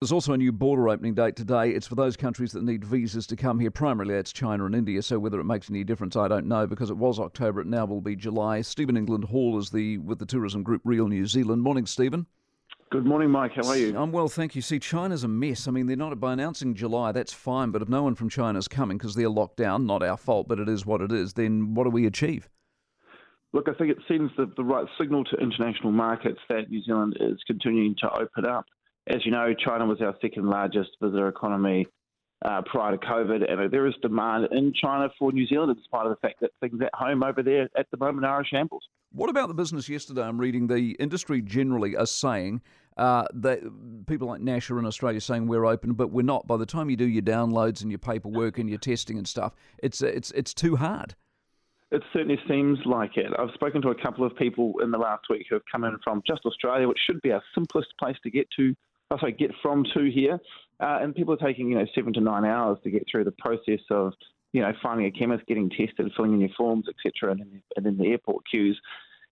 There's also a new border opening date today. It's for those countries that need visas to come here. Primarily, that's China and India. So whether it makes any difference, I don't know because it was October. It now will be July. Stephen England Hall is the with the tourism group Real New Zealand. Morning, Stephen. Good morning, Mike. How are you? I'm well, thank you. See, China's a mess. I mean, they're not by announcing July. That's fine, but if no one from China's coming because they're locked down, not our fault, but it is what it is. Then what do we achieve? Look, I think it sends the, the right signal to international markets that New Zealand is continuing to open up as you know, China was our second largest visitor economy uh, prior to COVID, and there is demand in China for New Zealand, despite of the fact that things at home over there at the moment are a shambles. What about the business yesterday? I'm reading the industry generally are saying uh, that people like Nasher in Australia saying we're open, but we're not. By the time you do your downloads and your paperwork and your testing and stuff, it's it's it's too hard. It certainly seems like it. I've spoken to a couple of people in the last week who have come in from just Australia, which should be our simplest place to get to oh, sorry, get from to here. Uh, and people are taking, you know, seven to nine hours to get through the process of, you know, finding a chemist, getting tested, filling in your forms, etc., and, and then the airport queues.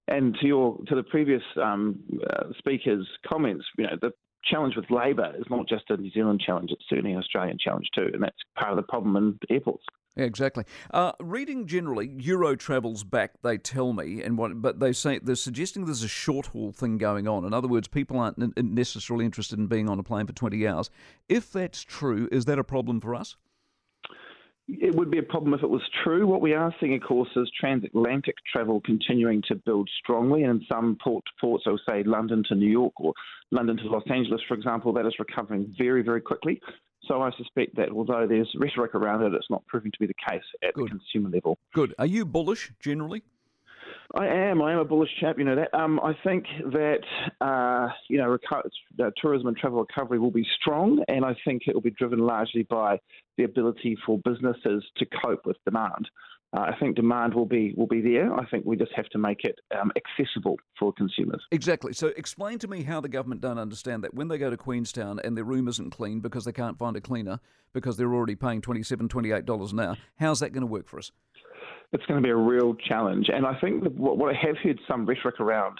And to your to the previous um, uh, speaker's comments, you know, the challenge with labour is not just a New Zealand challenge; it's certainly an Australian challenge too, and that's part of the problem in airports. Exactly. Uh, reading generally, Euro travels back. They tell me, and what, but they say they're suggesting there's a short haul thing going on. In other words, people aren't necessarily interested in being on a plane for 20 hours. If that's true, is that a problem for us? It would be a problem if it was true. What we are seeing, of course, is transatlantic travel continuing to build strongly. And in some port, ports, I would say London to New York or London to Los Angeles, for example, that is recovering very, very quickly. So I suspect that although there's rhetoric around it, it's not proving to be the case at Good. the consumer level. Good. Are you bullish generally? I am. I am a bullish chap. You know that. Um, I think that uh, you know reco- uh, tourism and travel recovery will be strong, and I think it will be driven largely by the ability for businesses to cope with demand. Uh, I think demand will be will be there. I think we just have to make it um, accessible for consumers. Exactly. So explain to me how the government don't understand that when they go to Queenstown and their room isn't clean because they can't find a cleaner because they're already paying $27, $28 an hour. How's that going to work for us? It's going to be a real challenge. And I think what, what I have heard some rhetoric around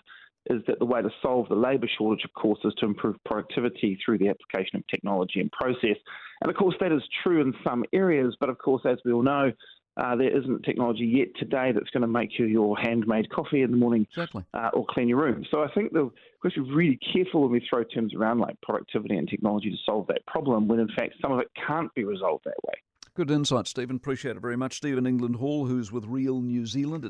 is that the way to solve the labour shortage, of course, is to improve productivity through the application of technology and process. And of course, that is true in some areas, but of course, as we all know, uh, there isn't technology yet today that's going to make you your handmade coffee in the morning exactly. uh, or clean your room. So I think the, we should be really careful when we throw terms around like productivity and technology to solve that problem when in fact some of it can't be resolved that way. Good insight, Stephen. Appreciate it very much. Stephen England Hall, who's with Real New Zealand.